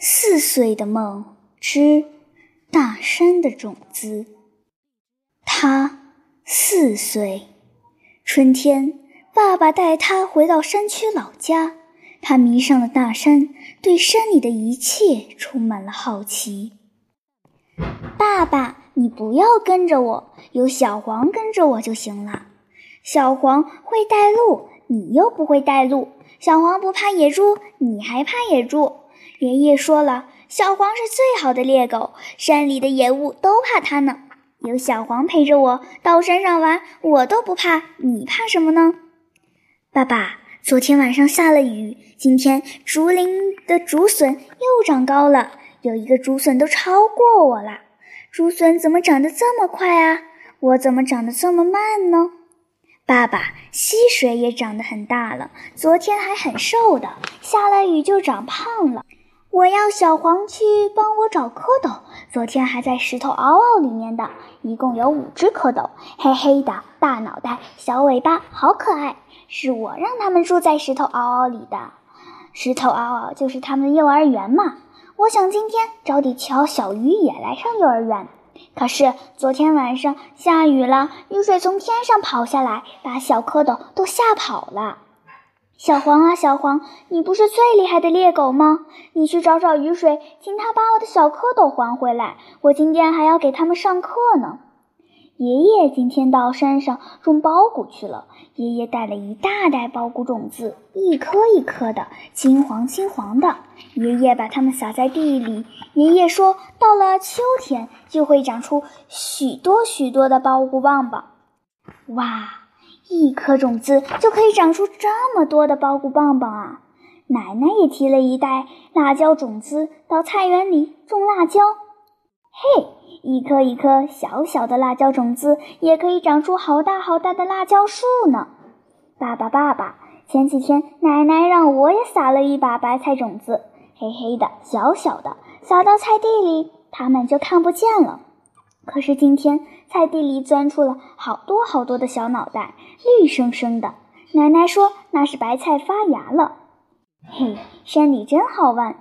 四岁的梦之大山的种子。他四岁，春天，爸爸带他回到山区老家。他迷上了大山，对山里的一切充满了好奇。爸爸，你不要跟着我，有小黄跟着我就行了。小黄会带路，你又不会带路。小黄不怕野猪，你还怕野猪？爷爷说了，小黄是最好的猎狗，山里的野物都怕它呢。有小黄陪着我到山上玩，我都不怕，你怕什么呢？爸爸，昨天晚上下了雨，今天竹林的竹笋又长高了，有一个竹笋都超过我了。竹笋怎么长得这么快啊？我怎么长得这么慢呢？爸爸，溪水也长得很大了，昨天还很瘦的，下了雨就长胖了。我要小黄去帮我找蝌蚪，昨天还在石头嗷嗷里面的，一共有五只蝌蚪，黑黑的，大脑袋，小尾巴，好可爱。是我让他们住在石头嗷嗷里的，石头嗷嗷就是他们的幼儿园嘛。我想今天找点条小鱼也来上幼儿园。可是昨天晚上下雨了，雨水从天上跑下来，把小蝌蚪都吓跑了。小黄啊，小黄，你不是最厉害的猎狗吗？你去找找雨水，请他把我的小蝌蚪还回来。我今天还要给他们上课呢。爷爷今天到山上种苞谷去了。爷爷带了一大袋苞谷种子，一颗一颗的，金黄金黄的。爷爷把它们撒在地里。爷爷说，到了秋天就会长出许多许多的苞谷棒棒。哇，一颗种子就可以长出这么多的苞谷棒棒啊！奶奶也提了一袋辣椒种子到菜园里种辣椒。嘿。一颗一颗小小的辣椒种子，也可以长出好大好大的辣椒树呢。爸爸，爸爸，前几天奶奶让我也撒了一把白菜种子，黑黑的，小小的，撒到菜地里，它们就看不见了。可是今天菜地里钻出了好多好多的小脑袋，绿生生的。奶奶说那是白菜发芽了。嘿，山里真好玩，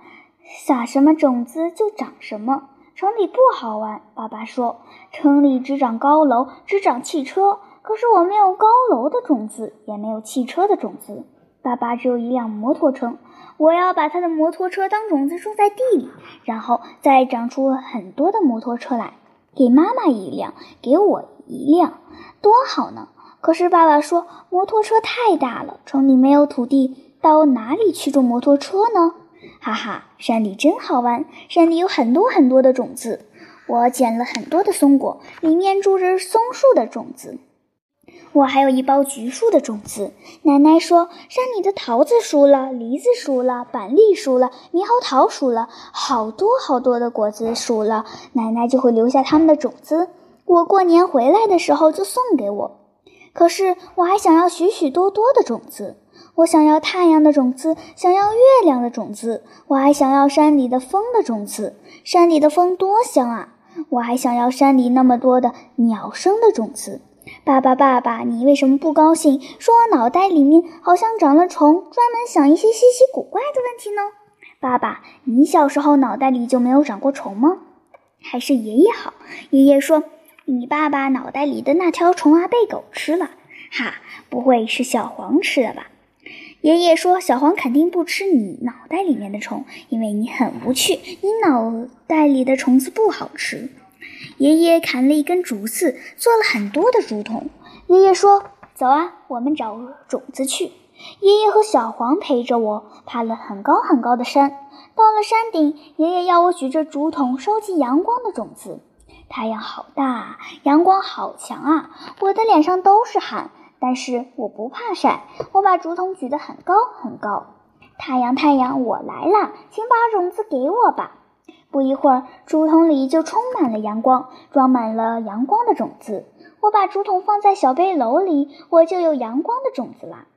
撒什么种子就长什么。城里不好玩，爸爸说。城里只长高楼，只长汽车。可是我没有高楼的种子，也没有汽车的种子。爸爸只有一辆摩托车，我要把他的摩托车当种子种在地里，然后再长出很多的摩托车来，给妈妈一辆，给我一辆，多好呢！可是爸爸说，摩托车太大了，城里没有土地，到哪里去种摩托车呢？哈哈，山里真好玩！山里有很多很多的种子，我捡了很多的松果，里面住着松树的种子。我还有一包橘树的种子。奶奶说，山里的桃子熟了，梨子熟了，板栗熟了，猕猴桃熟了，好多好多的果子熟了，奶奶就会留下它们的种子。我过年回来的时候就送给我。可是我还想要许许多多的种子。我想要太阳的种子，想要月亮的种子，我还想要山里的风的种子。山里的风多香啊！我还想要山里那么多的鸟声的种子。爸爸，爸爸，你为什么不高兴？说我脑袋里面好像长了虫，专门想一些稀奇古怪的问题呢？爸爸，你小时候脑袋里就没有长过虫吗？还是爷爷好？爷爷说，你爸爸脑袋里的那条虫啊，被狗吃了。哈，不会是小黄吃的吧？爷爷说：“小黄肯定不吃你脑袋里面的虫，因为你很无趣。你脑袋里的虫子不好吃。”爷爷砍了一根竹子，做了很多的竹筒。爷爷说：“走啊，我们找种子去。”爷爷和小黄陪着我爬了很高很高的山。到了山顶，爷爷要我举着竹筒收集阳光的种子。太阳好大，阳光好强啊！我的脸上都是汗。但是我不怕晒，我把竹筒举得很高很高。太阳，太阳，我来了，请把种子给我吧。不一会儿，竹筒里就充满了阳光，装满了阳光的种子。我把竹筒放在小背篓里，我就有阳光的种子啦。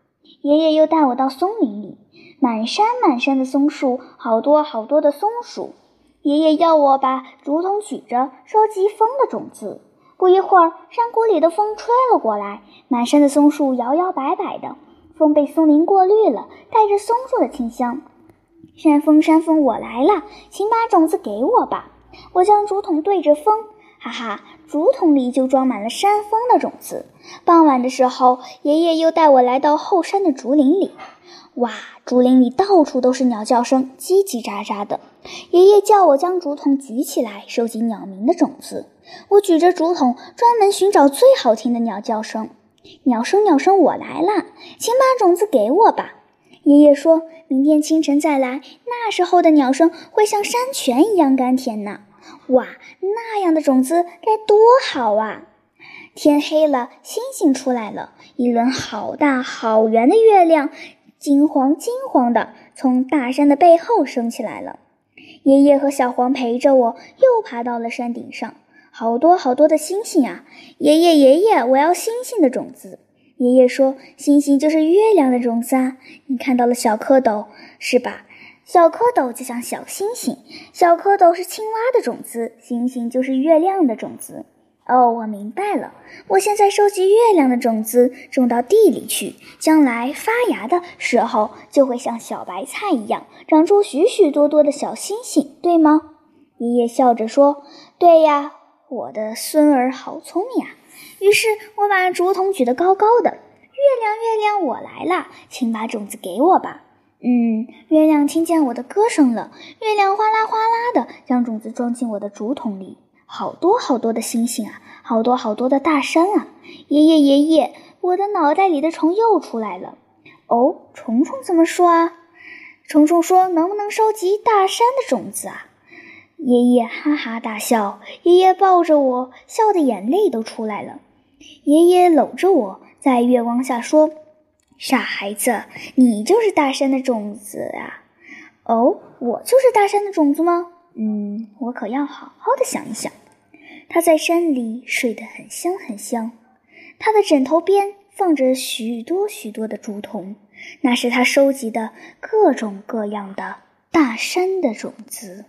爷爷又带我到松林里，满山满山的松树，好多好多的松鼠。爷爷要我把竹筒举着，收集风的种子。不一会儿，山谷里的风吹了过来，满山的松树摇摇摆摆的，风被松林过滤了，带着松树的清香。山峰，山峰，我来了，请把种子给我吧。我将竹筒对着风，哈哈，竹筒里就装满了山峰的种子。傍晚的时候，爷爷又带我来到后山的竹林里。哇，竹林里到处都是鸟叫声，叽叽喳喳的。爷爷叫我将竹筒举起来，收集鸟鸣的种子。我举着竹筒，专门寻找最好听的鸟叫声。鸟声，鸟声，我来了，请把种子给我吧。爷爷说：“明天清晨再来，那时候的鸟声会像山泉一样甘甜呢。”哇，那样的种子该多好啊！天黑了，星星出来了，一轮好大好圆的月亮，金黄金黄的，从大山的背后升起来了。爷爷和小黄陪着我，又爬到了山顶上。好多好多的星星啊！爷爷爷爷，我要星星的种子。爷爷说：“星星就是月亮的种子啊！你看到了小蝌蚪是吧？小蝌蚪就像小星星，小蝌蚪是青蛙的种子，星星就是月亮的种子。哦，我明白了。我现在收集月亮的种子，种到地里去，将来发芽的时候，就会像小白菜一样，长出许许多多的小星星，对吗？”爷爷笑着说：“对呀，我的孙儿好聪明啊！”于是我把竹筒举得高高的，月亮，月亮，我来了，请把种子给我吧。嗯，月亮听见我的歌声了，月亮哗啦哗啦的将种子装进我的竹筒里。好多好多的星星啊，好多好多的大山啊！爷爷爷爷，我的脑袋里的虫又出来了。哦，虫虫怎么说啊？虫虫说：“能不能收集大山的种子啊？”爷爷哈哈大笑，爷爷抱着我，笑的眼泪都出来了。爷爷搂着我在月光下说：“傻孩子，你就是大山的种子啊！”哦，我就是大山的种子吗？嗯，我可要好好的想一想。他在山里睡得很香很香，他的枕头边放着许多许多的竹筒，那是他收集的各种各样的大山的种子。